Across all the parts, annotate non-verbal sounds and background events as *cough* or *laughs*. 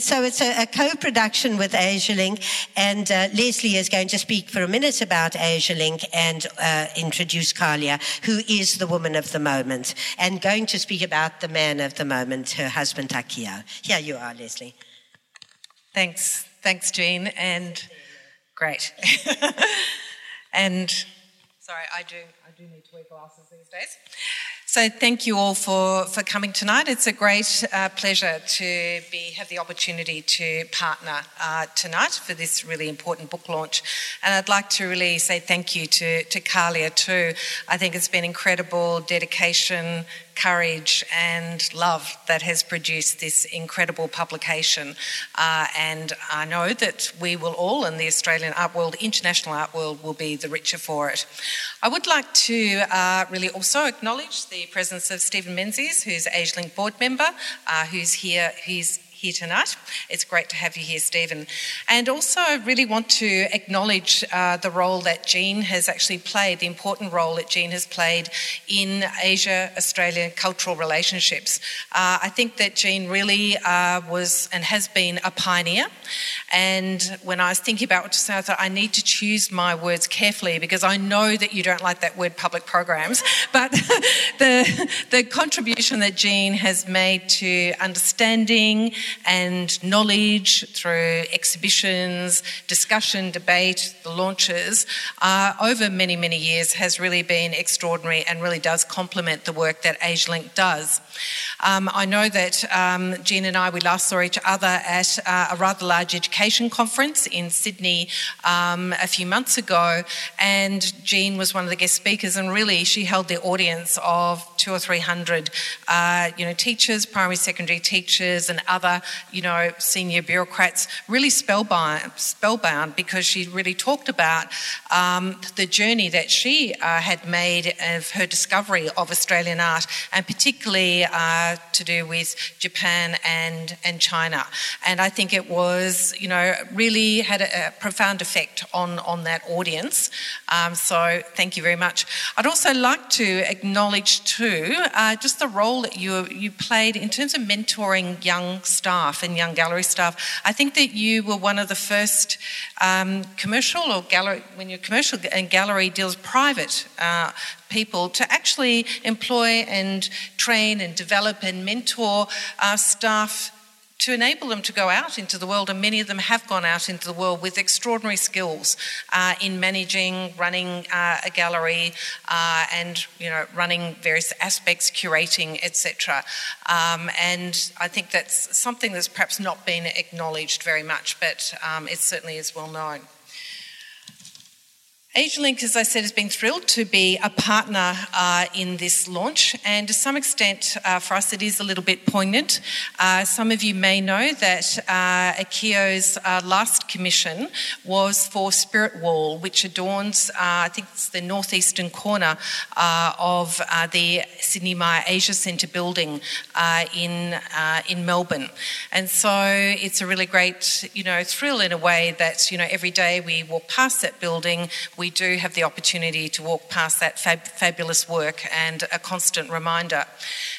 So it's a, a, co-production with AsiaLink, and uh, Lesley is going to speak for a minute about AsiaLink and uh, introduce Kalia, who is the woman of the moment, and going to speak about the man of the moment, her husband Akio. Here you are, Lesley. Thanks, thanks, Gene, and great. *laughs* and sorry, I do, I do need to wear glasses these days. So thank you all for, for coming tonight. It's a great uh, pleasure to be have the opportunity to partner uh, tonight for this really important book launch. And I'd like to really say thank you to, to Kalia too. I think it's been incredible dedication, courage and love that has produced this incredible publication. Uh, and I know that we will all in the Australian art world, international art world, will be the richer for it. I would like to uh, really also acknowledge the presence of Stephen Menzies, who's AsiaLink board member, uh, who's here. He's here tonight. It's great to have you here, Stephen. And also, really want to acknowledge uh, the role that Gene has actually played, the important role that Gene has played in Asia Australia cultural relationships. Uh, I think that Gene really uh, was and has been a pioneer. And when I was thinking about what to say, I thought I need to choose my words carefully because I know that you don't like that word public programs. *laughs* But *laughs* the, the contribution that Gene has made to understanding and knowledge through exhibitions, discussion, debate, the launches uh, over many, many years has really been extraordinary and really does complement the work that AsiaLink does. Um, I know that um, Gene and I, we last saw each other at uh, a rather large education conference in Sydney um, a few months ago, and Gene was one of the guest speakers, and really she held the audience of two or three hundred, uh, you know, teachers, primary, secondary teachers, and other, you know, senior bureaucrats, really spellbound, spellbound because she really talked about um, the journey that she uh, had made of her discovery of Australian art, and particularly uh, to do with Japan and, and China. And I think it was, you know, really had a, a profound effect on, on that audience. Um, so thank you very much. I'd also like to acknowledge too uh, just the role that you, you played in terms of mentoring young staff and young gallery staff. I think that you were one of the first um, commercial or gallery, when you're commercial and gallery deals private uh, people to actually employ and train and develop and mentor uh, staff to enable them to go out into the world, and many of them have gone out into the world with extraordinary skills uh, in managing, running uh, a gallery, uh, and you know, running various aspects, curating, etc. Um, and I think that's something that's perhaps not been acknowledged very much, but um, it certainly is well known. AsiaLink, as I said, has been thrilled to be a partner uh, in this launch, and to some extent, uh, for us, it is a little bit poignant. Uh, some of you may know that uh, Akio's uh, last commission was for Spirit Wall, which adorns, uh, I think it's the northeastern corner of the Sydney Myer Asia Centre building in in Melbourne, and so it's a really great, you know, thrill in a way that you know every day we walk past that building do have the opportunity to walk past that fab- fabulous work and a constant reminder.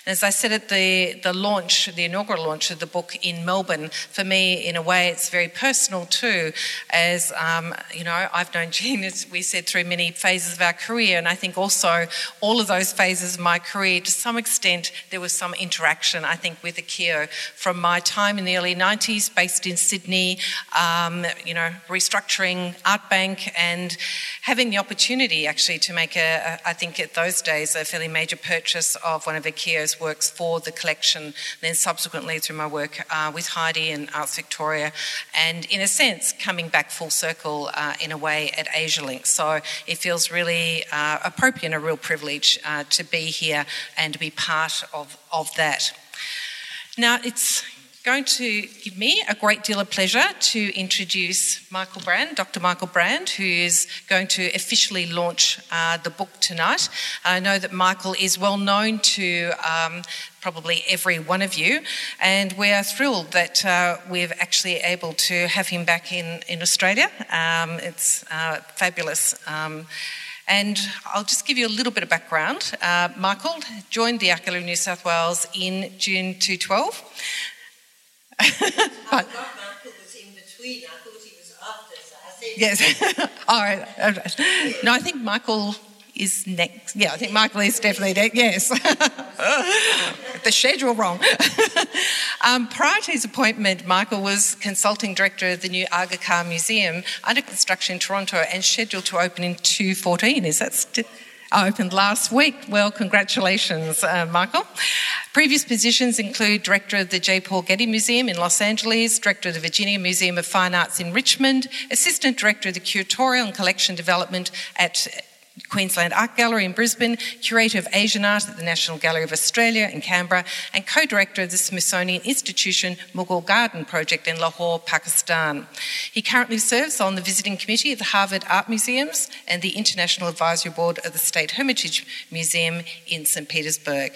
And as I said at the, the launch, the inaugural launch of the book in Melbourne, for me, in a way, it's very personal too, as, um, you know, I've known Gene, as we said, through many phases of our career. And I think also all of those phases of my career, to some extent, there was some interaction, I think, with Akio from my time in the early 90s, based in Sydney, um, you know, restructuring Art Bank and having the opportunity actually to make a, a, I think at those days, a fairly major purchase of one of Akio's works for the collection, then subsequently through my work uh, with Heide and Arts Victoria, and in a sense, coming back full circle uh, in a way at AsiaLink. So it feels really uh, appropriate and a real privilege uh, to be here and to be part of, of that. Now, it's going to give me a great deal of pleasure to introduce Michael Brand, Dr. Michael Brand, who is going to officially launch uh, the book tonight. I know that Michael is well known to um, probably every one of you, and we are thrilled that uh, we're actually able to have him back in, in Australia. Um, it's uh, fabulous. Um, and I'll just give you a little bit of background. Uh, Michael joined the of New South Wales in June 2012 but, was in between. I thought he was after, so I said. Yes. *laughs* All right. No, I think Michael is next. Yeah, I think Michael is definitely next. Yes. *laughs* the schedule wrong. *laughs* um, prior to his appointment, Michael was consulting director of the new Aga Khan Museum under construction in Toronto and scheduled to open in 2014. Is that st- opened last week. Well, congratulations, uh, Michael. Previous positions include Director of the J. Paul Getty Museum in Los Angeles, Director of the Virginia Museum of Fine Arts in Richmond, Assistant Director of the Curatorial and Collection Development at Queensland Art Gallery in Brisbane, curator of Asian art at the National Gallery of Australia in Canberra, and co director of the Smithsonian Institution Mughal Garden Project in Lahore, Pakistan. He currently serves on the visiting committee of the Harvard Art Museums and the International Advisory Board of the State Hermitage Museum in St. Petersburg.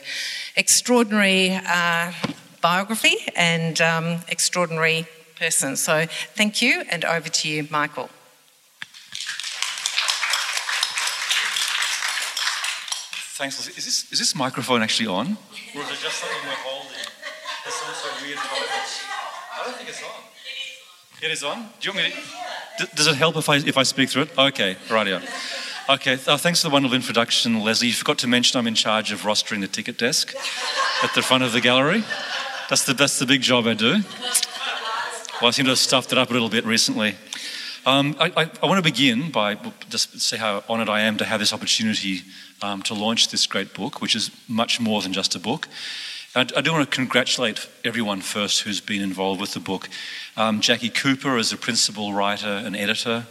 Extraordinary uh, biography and um, extraordinary person. So, thank you, and over to you, Michael. Thanks, Is this, is this microphone actually on? Or is it just something we're holding? There's some sort of weird I don't think it's on. It is on? Do you want me to, does it help if I, if I speak through it? Okay, right here. Okay, uh, thanks for the wonderful introduction, Lesley. You forgot to mention I'm in charge of rostering the ticket desk at the front of the gallery. That's the, that's the big job I do. Well, I seem to have stuffed it up a little bit recently. Um, I, I, I, want to begin by just say how honoured I am to have this opportunity um, to launch this great book, which is much more than just a book. I, I do want to congratulate everyone first who's been involved with the book. Um, Jackie Cooper as a principal writer and editor,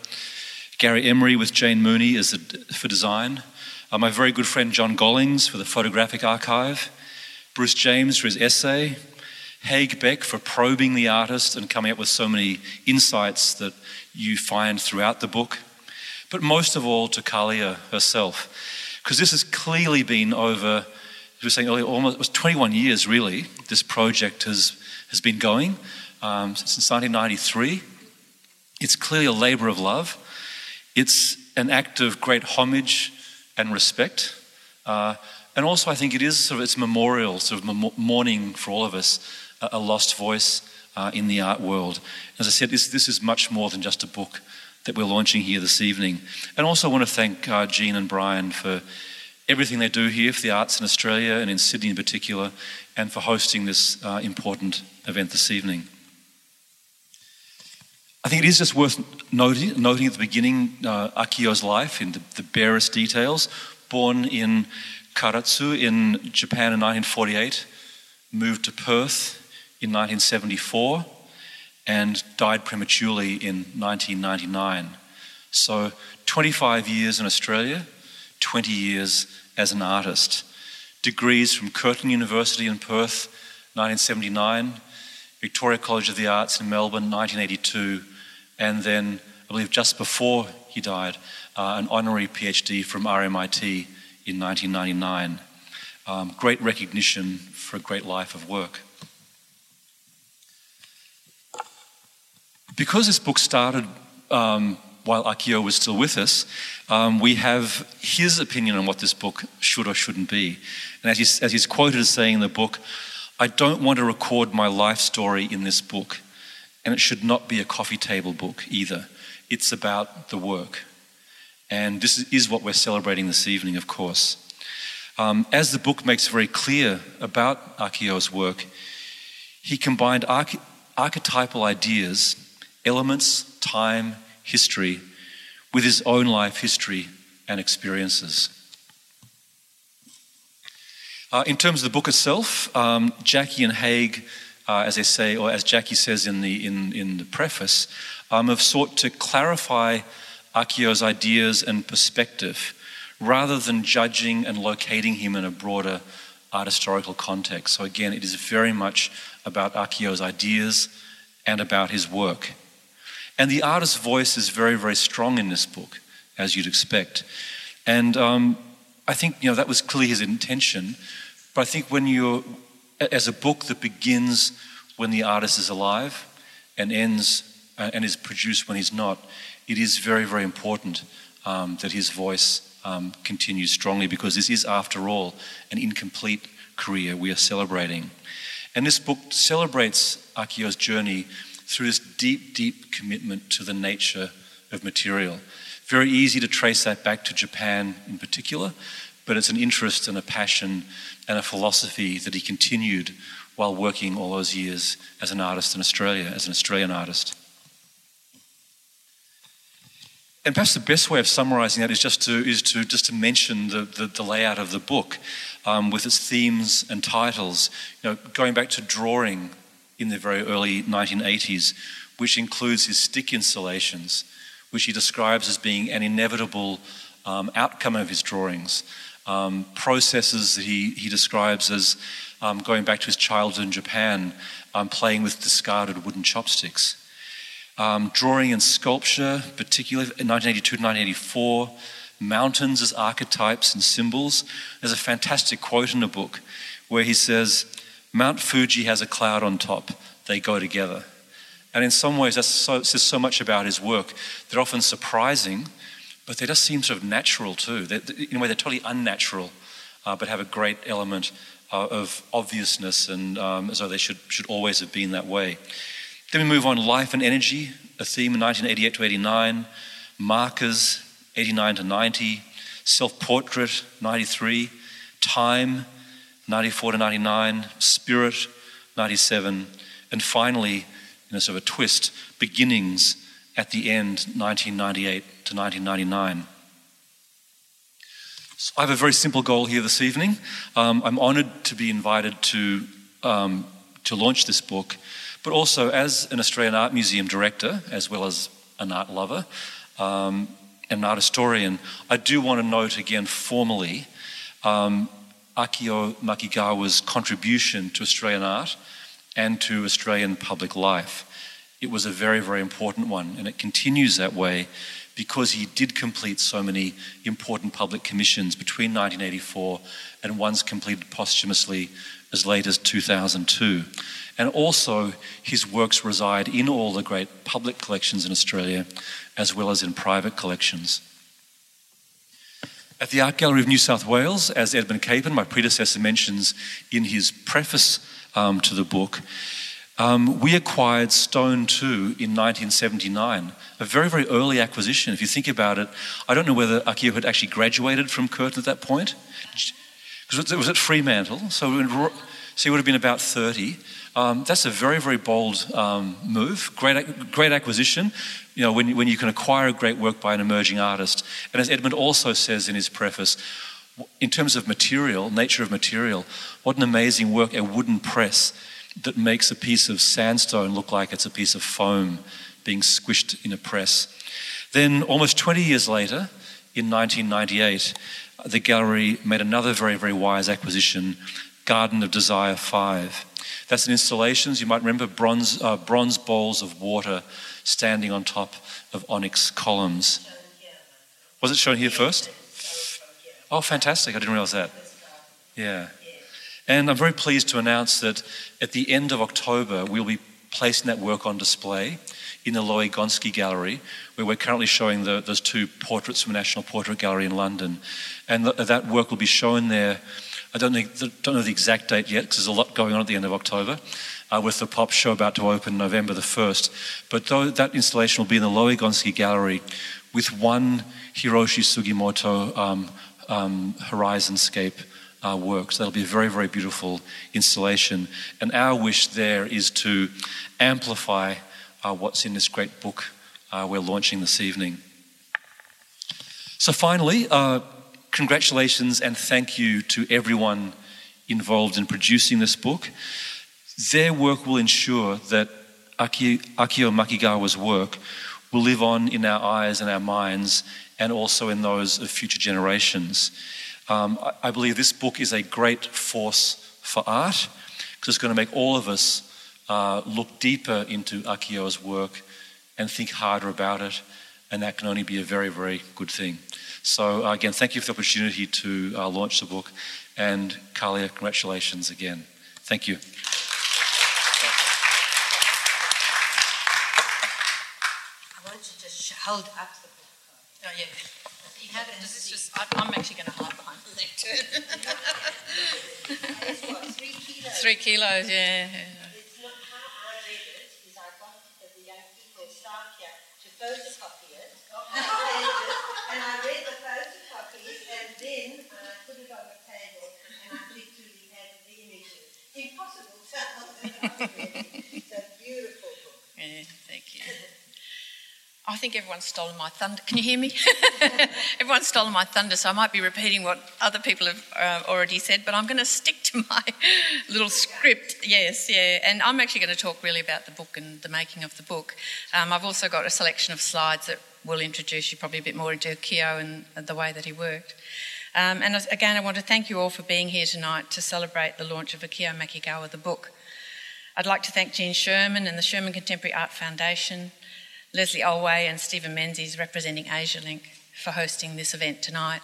Gary Emery with Jane Mooney as a, for design, uh, my very good friend John Gollings for the photographic archive, Bruce James for his essay, Haig Beck for probing the artist and coming up with so many insights that you find throughout the book, but most of all to Kalia herself because this has clearly been over, as we were saying earlier, almost it was 21 years really. This project has has been going um, since 1993. It's clearly a labour of love. It's an act of great homage and respect. Uh, and also, I think it is sort of its memorial, sort of mourning for all of us, a, lost voice uh, in the art world. As I said, this, this is much more than just a book that we're launching here this evening. And also, I want to thank uh, Gene and Brian for everything they do here for the arts in Australia and in Sydney in particular, and for hosting this uh, important event this evening. I think it is just worth noting, noting at the beginning uh, Akio's life in the, the barest details. Born in Karatsu in Japan in 1948, moved to Perth in 1974 and died prematurely in 1999. So, 25 years in Australia, 20 years as an artist. Degrees from Curtin University in Perth, 1979, Victoria College of the Arts in Melbourne, 1982, and then, I believe just before he died, uh, an honorary PhD from RMIT in 1999. Um, great recognition for a great life of work. Because this book started um, while Akio was still with us, um, we have his opinion on what this book should or shouldn't be. And as he's, as he's quoted as saying in the book, I don't want to record my life story in this book, and it should not be a coffee table book either. It's about the work. And this is what we're celebrating this evening, of course. Um, as the book makes very clear about Akio's work, he combined arch- archetypal ideas elements, time, history, with his own life history and experiences. Uh, in terms of the book itself, um, Jackie and Haig, uh, as they say, or as Jackie says in the, in, in the preface, um, have sought to clarify Akio's ideas and perspective rather than judging and locating him in a broader art historical context. So, again, it is very much about Akio's ideas and about his work. And the artist's voice is very, very strong in this book, as you'd expect. And um, I think, you know, that was clearly his intention. But I think when you're, as a book that begins when the artist is alive and ends uh, and is produced when he's not, it is very, very important um, that his voice um, continues strongly because this is, after all, an incomplete career we are celebrating. And this book celebrates Akio's journey through this deep, deep commitment to the nature of material. Very easy to trace that back to Japan in particular, but it's an interest and a passion and a philosophy that he continued while working all those years as an artist in Australia, as an Australian artist. And perhaps the best way of summarizing that is just to, is to, just to mention the, the, the layout of the book um, with its themes and titles. You know, going back to drawing in the very early 1980s, which includes his stick installations, which he describes as being an inevitable um, outcome of his drawings. Um, processes that he, he describes as um, going back to his childhood in Japan, um, playing with discarded wooden chopsticks. Um, drawing and sculpture, particularly in 1982 to 1984, mountains as archetypes and symbols. There's a fantastic quote in the book where he says, Mount Fuji has a cloud on top, they go together. And in some ways, that so, says so much about his work. They're often surprising, but they just seem sort of natural too. They're, in a way, they're totally unnatural, uh, but have a great element uh, of obviousness, and um, as though they should, should always have been that way. Then we move on life and energy, a theme in 1988 to 89, markers, 89 to 90, self portrait, 93, time, 94 to 99, spirit, 97, and finally, in a sort of a twist, beginnings at the end, 1998 to 1999. So I have a very simple goal here this evening. Um, I'm honoured to be invited to, um, to launch this book, but also as an Australian Art Museum director, as well as an art lover um, and an art historian, I do want to note again formally um, Akio Makigawa's contribution to Australian art and to Australian public life. It was a very, very important one, and it continues that way because he did complete so many important public commissions between 1984 and ones completed posthumously as late as 2002. And also, his works reside in all the great public collections in Australia as well as in private collections. At the Art Gallery of New South Wales, as Edmund Capon, my predecessor, mentions in his preface um, to the book, um, we acquired Stone 2 in 1979, a very, very early acquisition. If you think about it, I don't know whether Akio had actually graduated from Curtin at that point, because it was at Fremantle, so, so he would have been about 30. Um, that's a very, very bold um, move. Great, great acquisition. You know, when, when you can acquire a great work by an emerging artist. And as Edmund also says in his preface, in terms of material, nature of material, what an amazing work a wooden press that makes a piece of sandstone look like it's a piece of foam being squished in a press. Then, almost 20 years later, in 1998, the gallery made another very, very wise acquisition Garden of Desire 5. That's an installation, you might remember, bronze, uh, bronze bowls of water standing on top of onyx columns. Was it shown here first? Oh, fantastic. I didn't realize that. Yeah. And I'm very pleased to announce that at the end of October, we'll be placing that work on display in the Lowy Gonski Gallery, where we're currently showing the, those two portraits from the National Portrait Gallery in London. And that work will be shown there I don't know, don't know the exact date yet because there's a lot going on at the end of October. Uh, with the pop show about to open November the 1st. But though, that installation will be in the Lowy Gonski Gallery with one Hiroshi Sugimoto um, um, Horizonscape uh, work. So that'll be a very, very beautiful installation. And our wish there is to amplify uh, what's in this great book uh, we're launching this evening. So finally, uh, congratulations and thank you to everyone involved in producing this book. Their work will ensure that Akio, Akio Makigawa's work will live on in our eyes and our minds and also in those of future generations. Um, I, I, believe this book is a great force for art because it's going to make all of us uh, look deeper into Akio's work and think harder about it, and that can only be a very, very good thing. So, uh, again, thank you for the opportunity to uh, launch the book. And Kalia, congratulations again. Thank you. I want to just hold up the book. Oh, yeah. does this just, I'm actually going to hide behind the lectern. *laughs* three kilos. Three kilos, yeah. It's not how I read it, is I got the young people staff here to photocopy it. *laughs* and I read the and then I put it on the table and I flicked through the, the images. Impossible to It's a beautiful book. Yeah, thank you. *laughs* I think everyone's stolen my thunder. Can you hear me? *laughs* everyone's stolen my thunder, so I might be repeating what other people have uh, already said, but I'm going to stick to *laughs* my little script. Yes, yeah. And I'm actually going to talk really about the book and the making of the book. Um, I've also got a selection of slides that will introduce you probably a bit more into Kyo and the way that he worked. Um, and again, I want to thank you all for being here tonight to celebrate the launch of Akio Makigawa, the book. I'd like to thank Gene Sherman and the Sherman Contemporary Art Foundation. Lesley Alway and Stephen Menzies representing AsiaLink for hosting this event tonight.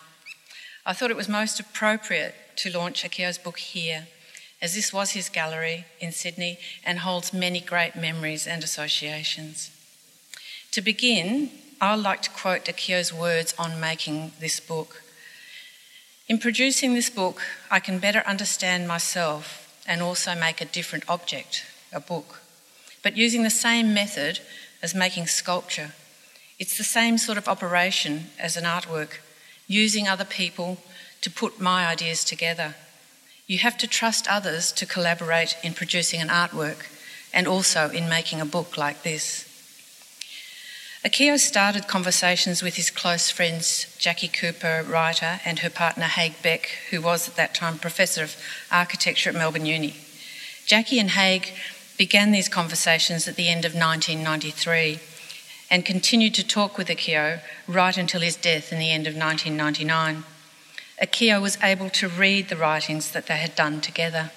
I thought it was most appropriate to launch Akio's book here, as this was his gallery in Sydney and holds many great memories and associations. To begin, I'd like to quote Akio's words on making this book. In producing this book, I can better understand myself and also make a different object, a book. But using the same method, as making sculpture. It's the same sort of operation as an artwork, using other people to put my ideas together. You have to trust others to collaborate in producing an artwork and also in making a book like this. Akio started conversations with his close friends Jackie Cooper, writer, and her partner Haig Beck, who was at that time Professor of Architecture at Melbourne Uni. Jackie and Haig began these conversations at the end of 1993 and continued to talk with Akio right until his death in the end of 1999. Akio was able to read the writings that they had done together.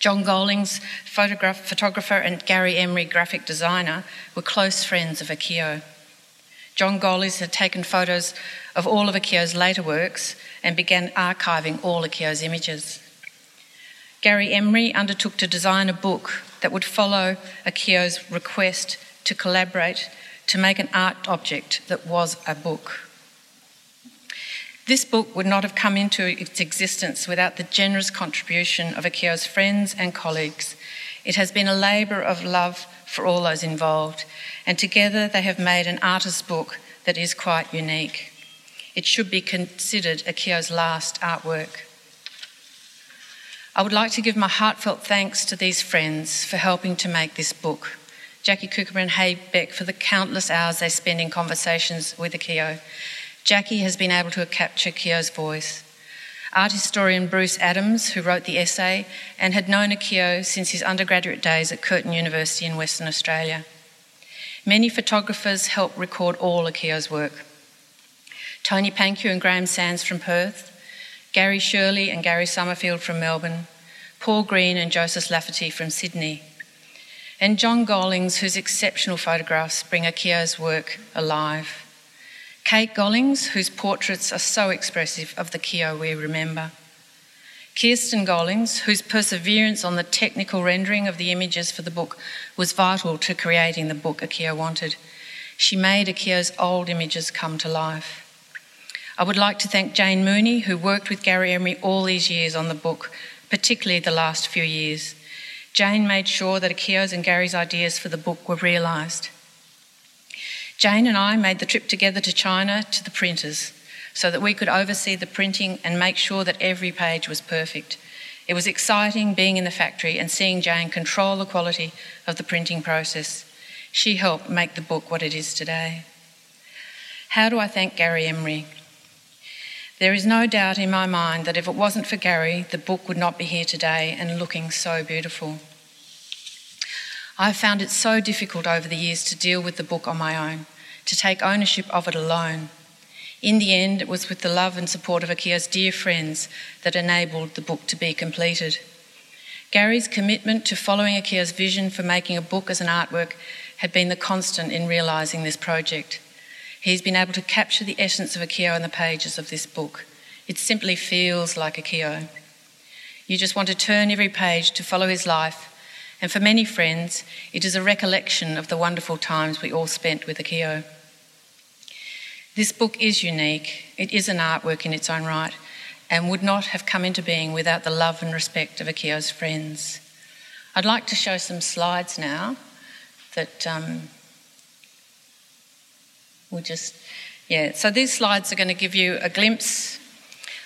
John Gollings, photographer, and Gary Emery, graphic designer, were close friends of Akio. John Gollings had taken photos of all of Akio's later works and began archiving all Akio's images. Gary Emery undertook to design a book that would follow Akio's request to collaborate to make an art object that was a book. This book would not have come into its existence without the generous contribution of Akio's friends and colleagues. It has been a labour of love for all those involved, and together they have made an artist's book that is quite unique. It should be considered Akio's last artwork. I would like to give my heartfelt thanks to these friends for helping to make this book. Jackie Cooper and Haig Beck for the countless hours they spend in conversations with Akio. Jackie has been able to capture Akio's voice. Art historian Bruce Adams, who wrote the essay and had known Akio since his undergraduate days at Curtin University in Western Australia. Many photographers helped record all Akio's work. Tony Pankew and Graham Sands from Perth, Gary Shirley and Gary Summerfield from Melbourne, Paul Green and Joseph Lafferty from Sydney, and John Gollings, whose exceptional photographs bring Akio's work alive. Kate Gollings, whose portraits are so expressive of the Kyo we remember. Kirsten Gollings, whose perseverance on the technical rendering of the images for the book was vital to creating the book Akio wanted. She made Akio's old images come to life. I would like to thank Jane Mooney, who worked with Gary Emery all these years on the book, particularly the last few years. Jane made sure that Akio's and Gary's ideas for the book were realised. Jane and I made the trip together to China to the printers so that we could oversee the printing and make sure that every page was perfect. It was exciting being in the factory and seeing Jane control the quality of the printing process. She helped make the book what it is today. How do I thank Gary Emery? There is no doubt in my mind that if it wasn't for Gary, the book would not be here today and looking so beautiful. I've found it so difficult over the years to deal with the book on my own, to take ownership of it alone. In the end, it was with the love and support of Akio's dear friends that enabled the book to be completed. Gary's commitment to following Akio's vision for making a book as an artwork had been the constant in realising this project. He's been able to capture the essence of Akio in the pages of this book. It simply feels like Akio. You just want to turn every page to follow his life, and for many friends, it is a recollection of the wonderful times we all spent with Akio. This book is unique, it is an artwork in its own right, and would not have come into being without the love and respect of Akio's friends. I'd like to show some slides now that um, we'll just, yeah. So these slides are going to give you a glimpse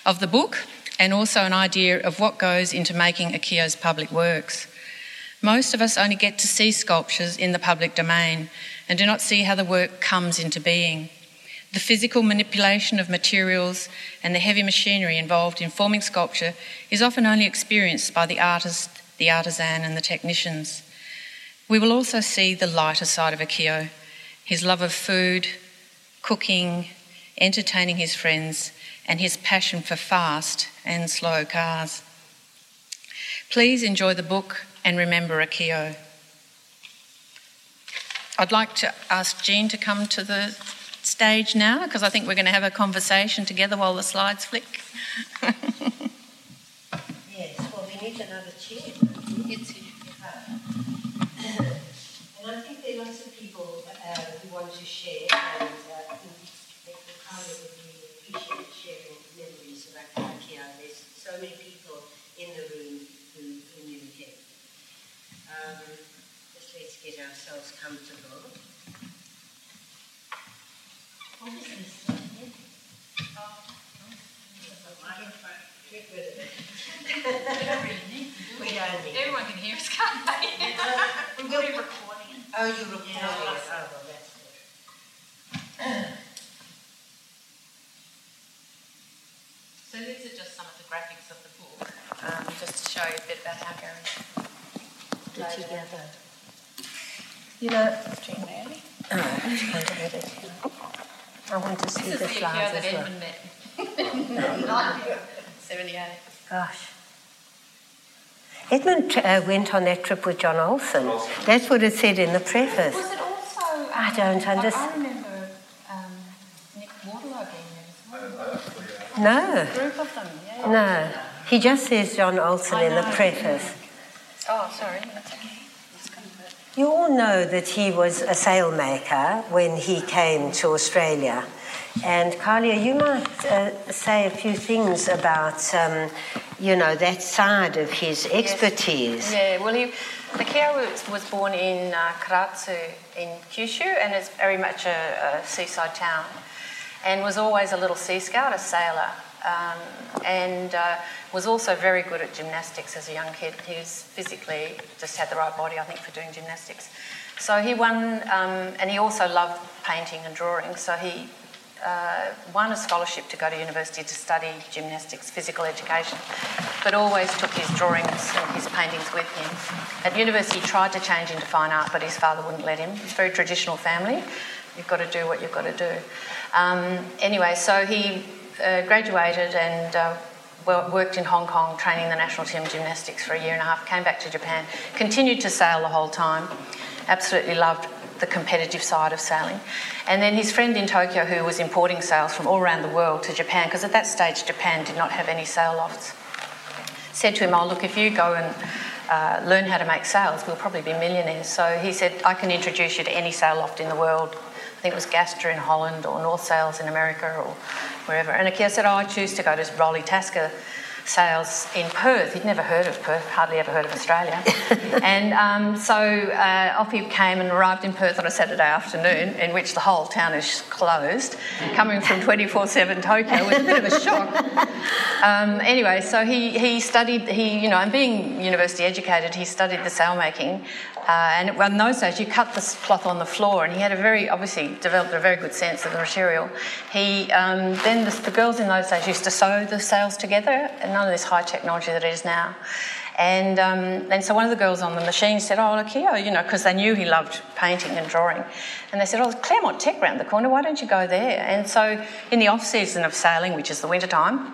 of the book and also an idea of what goes into making Akio's public works. Most of us only get to see sculptures in the public domain and do not see how the work comes into being. The physical manipulation of materials and the heavy machinery involved in forming sculpture is often only experienced by the artist, the artisan, and the technicians. We will also see the lighter side of Akio his love of food, cooking, entertaining his friends, and his passion for fast and slow cars. Please enjoy the book and remember Akio. I'd like to ask Gene to come to the stage now because I think we're going to have a conversation together while the slides flick. yes, well, we need another chair. It's here. *coughs* and I think there are lots of people uh, who want to share, and uh, I think the would really appreciate sharing memories of Akakia. There's so many people in the room who, who knew him. Um, just let's get ourselves comfortable. What is this? I don't find it good. Everyone can hear us, can't they? We'll be recording it. Oh, you're recording it. Oh, well, that's good. So these are just some of the graphics of the book, um, just to show you a bit about how Gary Put together. You know, Jean Manley. oh, I can't read it. I want to see This is the the Akio slides that as well. Edmund met. *laughs* 78. Gosh. Edmund uh, went on that trip with John Olsen. That's what it said in the preface. Was it also? Um, I don't understand. I remember um, Nick Waterlow being there as well. No, group of them, yeah. no. He just says John Olsen in the preface. Oh, sorry. You all know that he was a sailmaker when he came to Australia. And Kalia, you might uh, say a few things about, um, you know, that side of his expertise. Yeah, well, he, Akio was, was born in uh, Karatsu in Kyushu and is very much a, a seaside town and was always a little sea scout, a sailor, um, and uh, was also very good at gymnastics as a young kid. He was physically, just had the right body, I think, for doing gymnastics. So he won, um, and he also loved painting and drawing, so he uh, won a scholarship to go to university to study gymnastics, physical education, but always took his drawings and his paintings with him. At university, he tried to change into fine art, but his father wouldn't let him. It's a very traditional family. You've got to do what you've got to do. Um, anyway, so he uh, graduated and uh, worked in Hong Kong, training the national team gymnastics for a year and a half. Came back to Japan, continued to sail the whole time. Absolutely loved the competitive side of sailing. And then his friend in Tokyo, who was importing sails from all around the world to Japan, because at that stage Japan did not have any sail lofts, said to him, Oh, look, if you go and uh, learn how to make sails, we'll probably be millionaires. So he said, I can introduce you to any sail loft in the world. I think it was Gaastra in Holland or North Sails in America or wherever. And Akio said, Oh, I choose to go to Rolly Tasker Sails in Perth. He'd never heard of Perth, hardly ever heard of Australia. *laughs* and um, so uh, off he came and arrived in Perth on a Saturday afternoon, in which the whole town is closed. Coming from 24 7 Tokyo was a bit of a shock. *laughs* Um, anyway, so he, he studied, he, you know, and being university educated, he studied the sail making. Uh, and in those days, you cut the cloth on the floor, and he had a very, obviously, developed a very good sense of the material. He um, then the, the girls in those days used to sew the sails together, and none of this high technology that it is now. And, um, and so one of the girls on the machine said, Oh, look here, you know, because they knew he loved painting and drawing. And they said, Oh, Claremont Tech round the corner, why don't you go there? And so in the off season of sailing, which is the winter time,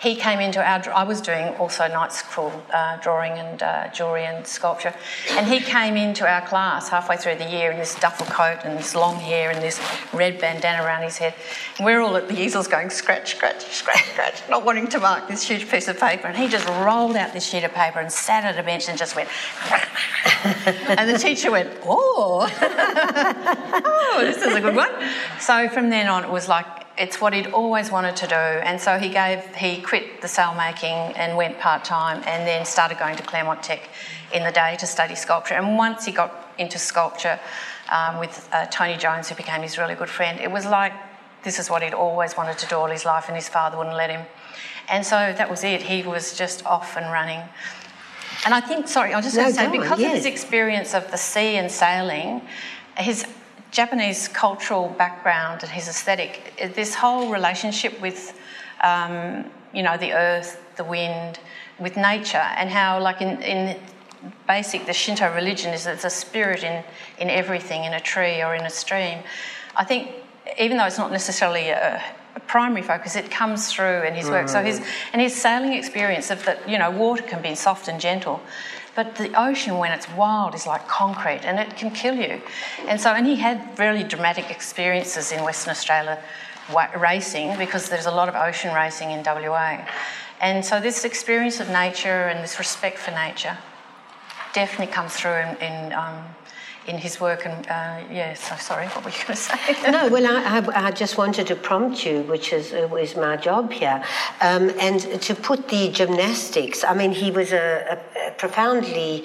he came into our. I was doing also night school uh, drawing and uh, jewellery and sculpture, and he came into our class halfway through the year in this duffel coat and this long hair and this red bandana around his head. And we're all at the easels going scratch, scratch, scratch, scratch, not wanting to mark this huge piece of paper. And he just rolled out this sheet of paper and sat at a bench and just went. *laughs* and the teacher went, oh, *laughs* oh, this is a good one. So from then on, it was like it's what he'd always wanted to do. And so he gave, he quit the sail making and went part time, and then started going to Claremont Tech in the day to study sculpture. And once he got into sculpture um, with uh, Tony Jones, who became his really good friend, it was like this is what he'd always wanted to do all his life, and his father wouldn't let him. And so that was it. He was just off and running. And I think, sorry, I was just no, going to say, because yes. of his experience of the sea and sailing, his Japanese cultural background and his aesthetic, this whole relationship with, um, you know, the earth, the wind, with nature, and how, like in, in basic, the Shinto religion is there's a spirit in, in everything, in a tree or in a stream. I think, even though it's not necessarily a, a primary focus, it comes through in his work. So his and his sailing experience of that, you know, water can be soft and gentle, but the ocean, when it's wild, is like concrete and it can kill you. And so, and he had really dramatic experiences in Western Australia racing because there's a lot of ocean racing in WA. And so, this experience of nature and this respect for nature definitely comes through in, in um, in his work. And uh, yeah, so sorry, what were you going to say? *laughs* no, well, I, I, I, just wanted to prompt you, which is uh, is my job here, um, and to put the gymnastics. I mean, he was a, a profoundly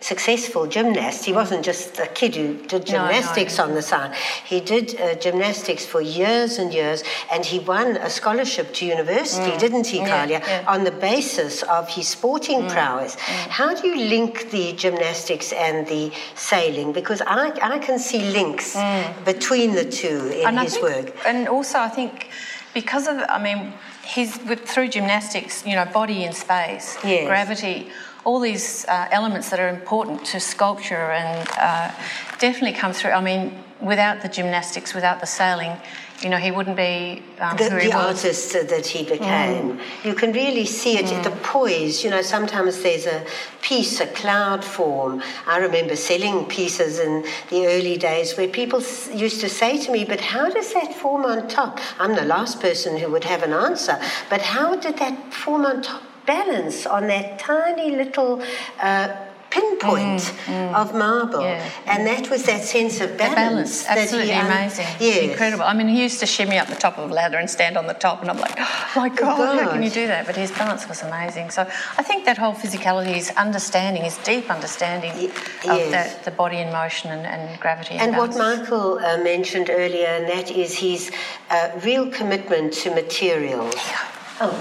successful gymnast. He wasn't just a kid who did gymnastics no, no, on the side. He did uh, gymnastics for years and years, and he won a scholarship to university, mm. didn't he, Kalia, yeah, yeah. on the basis of his sporting mm. prowess. Mm. How do you link the gymnastics and the sailing? Because I, I can see links mm. between the two in and his think, work. And also, I think because of, I mean, he's with, through gymnastics, you know, body in space, yes. gravity all these uh, elements that are important to sculpture and uh, definitely come through. I mean, without the gymnastics, without the sailing, you know, he wouldn't be um, the, the artist that he became. Mm. You can really see it, mm. the poise. You know, sometimes there's a piece, a cloud form. I remember selling pieces in the early days where people used to say to me, "But how does that form on top?" I'm the last person who would have an answer. But how did that form on top? Balance on that tiny little uh, pinpoint mm, mm, of marble. Yeah, and that was that sense of balance. balance. Absolutely he, um, amazing. Yes. Incredible. I mean, he used to shimmy up the top of a ladder and stand on the top, and I'm like, *gasps* oh my God, God, how can you do that? But his balance was amazing. So I think that whole physicality, his understanding, his deep understanding y- of the, the, body in motion and, and gravity. And, and what Michael uh, mentioned earlier, and that is his uh, real commitment to materials. Yeah Oh,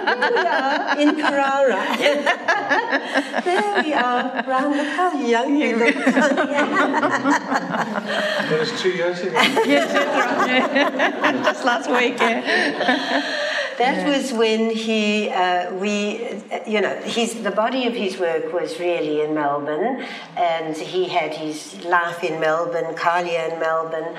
there we are in Carrara. *laughs* there we are, round the Young you look. *laughs* That was two years ago. *laughs* yes, Just last week, yeah. That yeah. was when he, uh, we, you know, his, the body of his work was really in Melbourne, and he had his life in Melbourne, Kalia in Melbourne.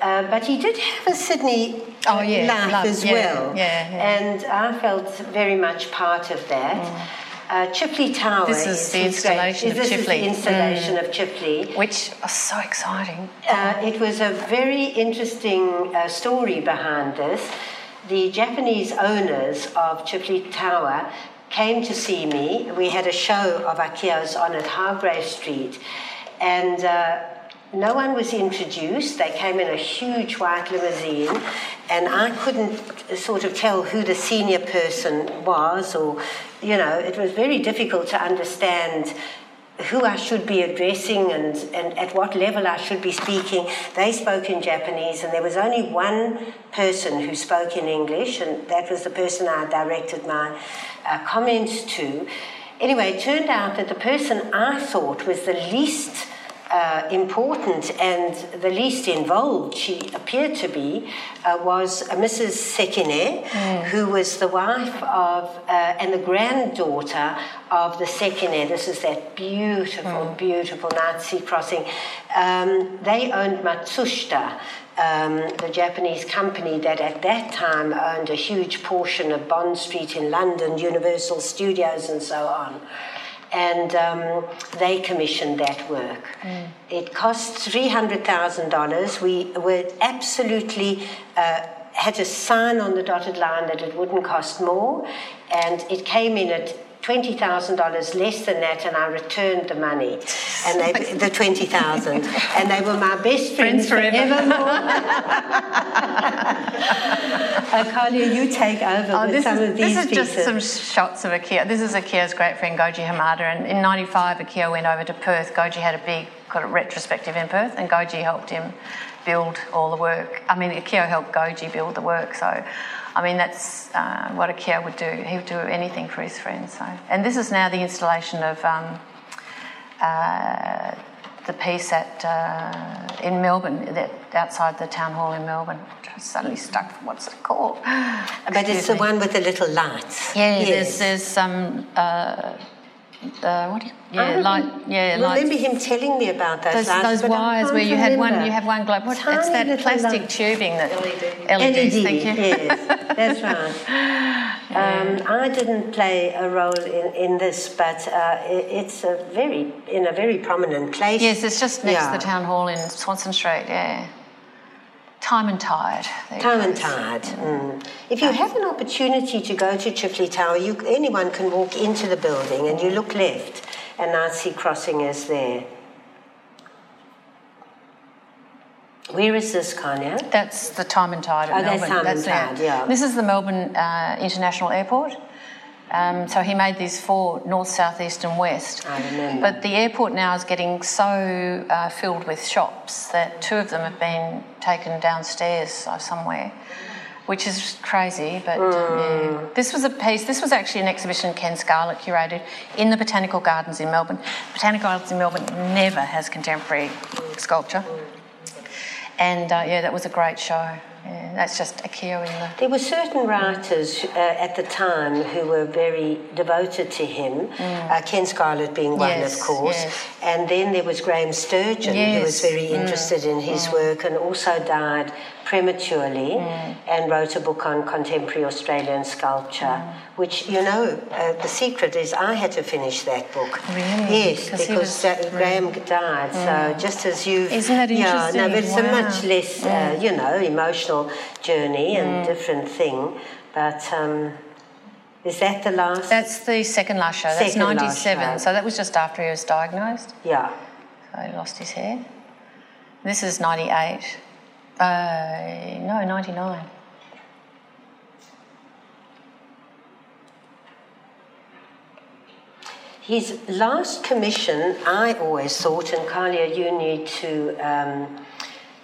Uh, but he did have a Sydney oh, yeah, life love, as yeah, well. Yeah, And I felt very much part of that. Mm. Uh, Chifley Tower. This is, is the installation of this Chifley. Is the installation mm. of Chifley. Which was so exciting. Uh, it was a very interesting uh, story behind this. The Japanese owners of Chifley Tower came to see me. We had a show of Akios on at Hargrave Street. And uh, no one was introduced. They came in a huge white limousine, and I couldn't sort of tell who the senior person was, or, you know, it was very difficult to understand who I should be addressing and, and at what level I should be speaking. They spoke in Japanese, and there was only one person who spoke in English, and that was the person I directed my uh, comments to. Anyway, it turned out that the person I thought was the least uh, important and the least involved she appeared to be uh, was Mrs. Sekine, who was the wife of uh, and the granddaughter of the Sekine. This is that beautiful, beautiful Nazi crossing. Um, they owned Matsushita. Um, the Japanese company that at that time owned a huge portion of Bond Street in London, Universal Studios, and so on and um, they commissioned that work. It cost $300,000. We were absolutely, uh, had to sign on the dotted line that it wouldn't cost more, and it came in at $20,000 less than that, and I returned the money, and they, the 20000 and they were my best friends, Friends forever. uh, *laughs* Kalia, you take over Oh, with this some is, of these this is pieces. just some shots of Akio. This is Akio's great friend Goji Hamada, and in '95, Akio went over to Perth. Goji had a big kind of retrospective in Perth, and Goji helped him build all the work. I mean, Akio helped Goji build the work, so. I mean, that's uh, what Akio would do. He would do anything for his friends. So. And this is now the installation of um, uh, the piece at uh, in Melbourne, that outside the town hall in Melbourne. I'm suddenly stuck. What's it called? but it's Excuse the me. one with the little lights. Yeah, Yes. there's there's some what do you, I yeah yeah remember lights. him telling me about those Those, those wires where you had one, you have one globe. What, it's that plastic tubing that LED. LEDs. LED, Thank you. yes, that's *laughs* right. Um, I didn't play a role in, in this, but uh, it, it's a very in a very prominent place. Yes, it's just next Yeah. to the town hall in Swanston Street. Yeah, time and tide. Time and tide. Mm. If you have an opportunity to go to Chifley Tower, you, anyone can walk into the building and you look left, and Nazi Crossing is there. Where is this, Kanya? That's the time and tide at Oh, that's Melbourne. Time and Tide, yeah. This is the Melbourne uh, International Airport. Um, so he made these four north, south, east, and west. I remember. But the airport now is getting so uh, filled with shops that two of them have been taken downstairs uh, somewhere, which is crazy. But uh, Mm. yeah. this was a piece. This was actually an exhibition Ken Scarlett curated in the Botanical Gardens in Melbourne. Botanical Gardens in Melbourne never has contemporary sculpture. And uh, yeah, that was a great show. Yeah, that's just the. There were certain writers uh, at the time who were very devoted to him, uh, Ken Scarlett being one, Mm. Yes, of course. yes. And then there was Graham Sturgeon, who was Mm. very interested in his work and also died prematurely Mm. and wrote a book on contemporary Australian sculpture, Mm. which, you know, uh, the secret is I had to finish that book. Really? Yes, because Mm. Graham died. So just as you. Isn't that Yeah, no, but it's a much less, uh, you know, emotional journey and different thing. But um, is that the last? That's the second last show. That's Second 97. show. So that was just after he was diagnosed. yeah. So he lost his hair. This is 98. Uh, no, 99. His last commission, I always thought, and Kalia, you need to um,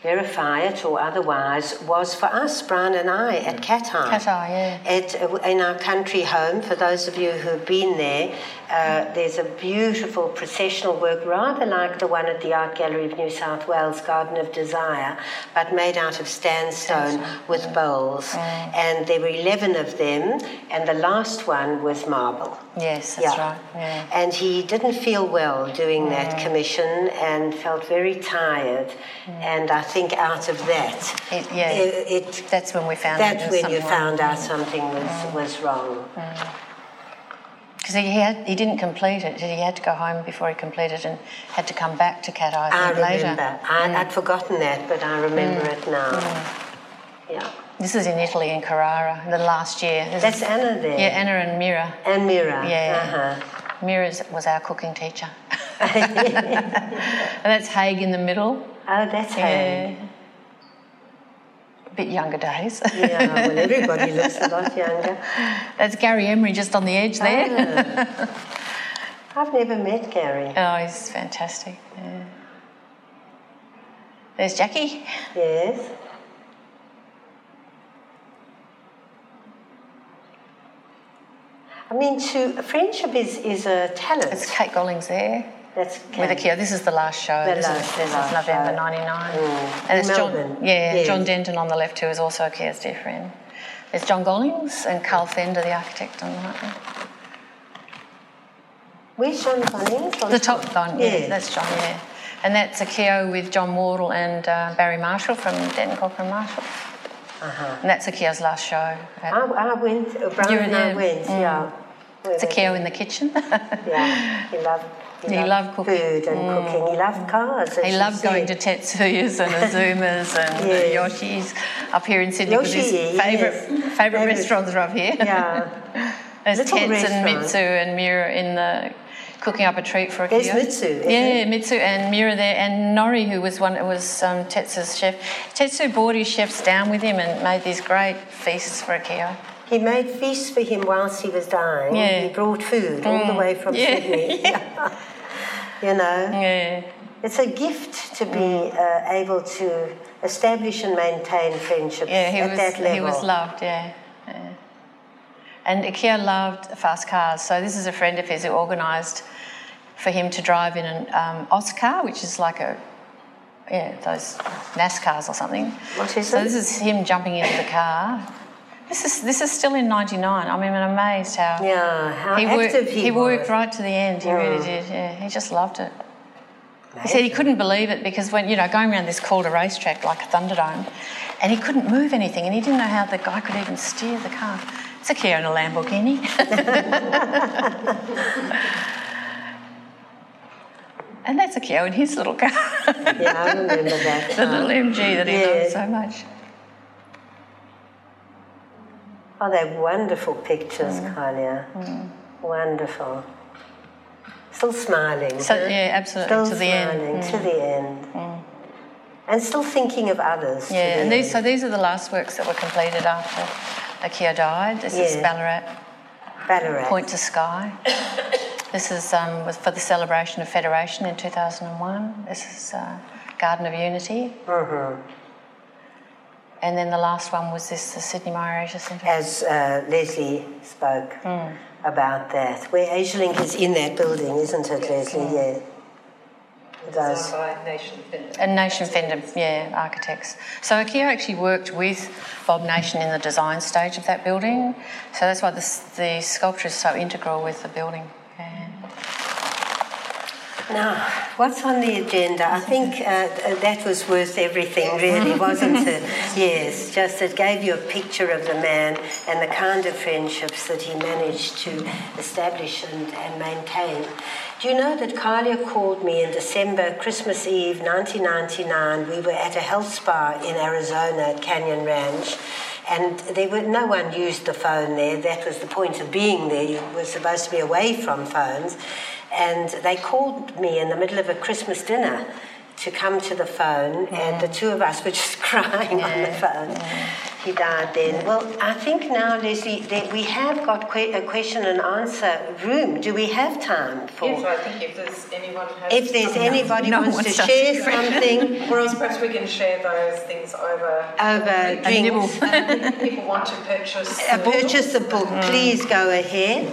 verify it or otherwise, was for us, Brian and I, at Eye. Yeah. At, uh, in our country home, for those of you who have been there, uh, there's a beautiful processional work, rather like the one at the Art Gallery of New South Wales, Garden of Desire, but made out of sandstone with bowls. Mm. And there were 11 of them, and the last one was marble. Yes, that's Yeah. right. Yeah. And he didn't feel well doing mm. that commission and felt very tired. Mm. And I think out of that, It- yeah. it, it- That's when we found that's when you found out something was, was wrong. Because he, had, he didn't complete it. He had to go home before he completed and had to come back to Cat Eye I I remember. later. I, I'd forgotten that, but I remember it now. Yeah. This is in Italy, in Carrara, the last year. This That's is, Anna there. Yeah, Anna and Mira. And Mira. Yeah. Uh-huh. Mira was our cooking teacher. *laughs* *laughs* and that's Haig in the middle. Oh, that's. Yeah. A bit younger days. Yeah, well, everybody *laughs* looks a lot younger. that's Gary Emery just on the edge there. Ah. *laughs* I've never met Gary. Oh, he's fantastic. Yeah. There's Jackie. Yes. I mean, to friendship is, is a talent. It's Kate Gollings there. That's with Akio. This is the last show. The this last- is, this last is November '99, Mm. and it's John. Yeah, Yes. John Denton on the left, who is also a Akio's dear friend. There's John Gollings and Karl Fender, the architect, on the right. Where's John Gollings? On The top one, yeah, Yeah. that's John, yeah. And that's a Akio with John Wardle and uh, Barry Marshall from Denton Corker Marshall. Uh-huh. And that's Akio's last show. I, I went, You and I went, Mm. yeah. It's Akio in the kitchen. Yeah, he loved, *laughs* He loved cooking. Mm. food and cooking. He loved cars. He loved going to. Tetsuyas and Azumas and Yes. Yoshi's up here in Sydney because his favourite yes. favourite restaurants are up here. Yeah. *laughs* There's Little Tets and. Mitsu and Mira in the cooking up a treat for a There's Mitsu, Yeah, Mitsu and Mira there, and Nori, who was one was um, Tetsu's chef. Tetsu brought his chefs down with him and made these great feasts for a Akio. He made feasts for him whilst he was dying. Yeah. He brought food all the way from Yeah. Sydney. *laughs* *laughs* you know, Yeah, it's a gift to be uh, able to establish and maintain friendships yeah, he at was that level. he was loved. Yeah. yeah. And Akio loved fast cars, so this is a friend of his who organised for him to drive in an um, Oscar, which is like a yeah those NASCARs or something. What is so it? this is him jumping into the car. This is this is still in '99. I mean, I'm amazed how Yeah, how he active worked. he, He, was. worked right to the end. He really hmm. did. Yeah, he just loved it. He said he couldn't believe it because when you know going around this Calder racetrack like a Thunderdome, and he couldn't move anything, and he didn't know how the guy could even steer the car. It's Akio and a Lamborghini. *laughs* and that's Akio in his little car, Yeah, I remember that. *laughs* the little MG that he Yeah. loved so much. Oh, they're wonderful pictures, Mm. Kalia. Wonderful. Still smiling. So huh? yeah, absolutely Still to the end. Mm. smiling to the end. And still thinking of others. Yeah, and these so these are the last works that were completed after Akio died. This is Yeah. Ballarat Ballarat. Point to Sky. This is um, was for the celebration of Federation in 2001. This is uh, Garden of Unity. Mhm. And then the last one was this, the Sydney Myer Asia Centre. As uh, Lesley spoke Hmm. about that. Where AsiaLink is in that building, isn't it, Lesley? Yeah. It does. And Nation Fender, yeah, architects. So Akio actually worked with Bob Nation in the design stage of that building. So that's why the, the sculpture is so integral with the building. Now, what's on the agenda? I think uh, that was worth everything, really, *laughs* wasn't it? Yes, just it gave you a picture of the man and the kind of friendships that he managed to establish and, and maintain. Do you know that Kalia called me in December, Christmas Eve 1999? We were at a health spa in Arizona at Canyon Ranch. And there were, no one used the phone there. That was the point of being there. You were supposed to be away from phones. And they called me in the middle of a Christmas dinner to come to the phone, and the two of us were just *laughs* crying on the phone. He died then. Well, I think now, Lesley, that we have got que- a question and answer room. Do we have time for? Yes, I think if there's anyone has If there's anybody No wants to wants to share something *laughs* Or else perhaps we can share those things over. over drinks, if *laughs* people want to purchase. uh, purchase the book, please go ahead.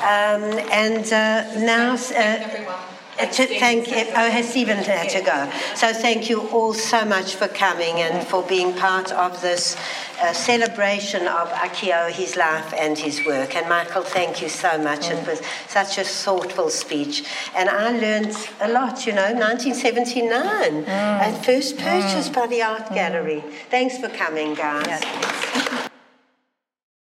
Um, and uh, now, uh, everyone. Uh, Uh, to thank oh has Stephen had to go. So thank you all so much for coming and for being part of this uh, celebration of Akio his life and his work. And Michael thank you so much. It was such a thoughtful speech. And I learned a lot you know 1979 mm. at first purchased mm. by the art gallery. Mm. Thanks for coming guys *laughs*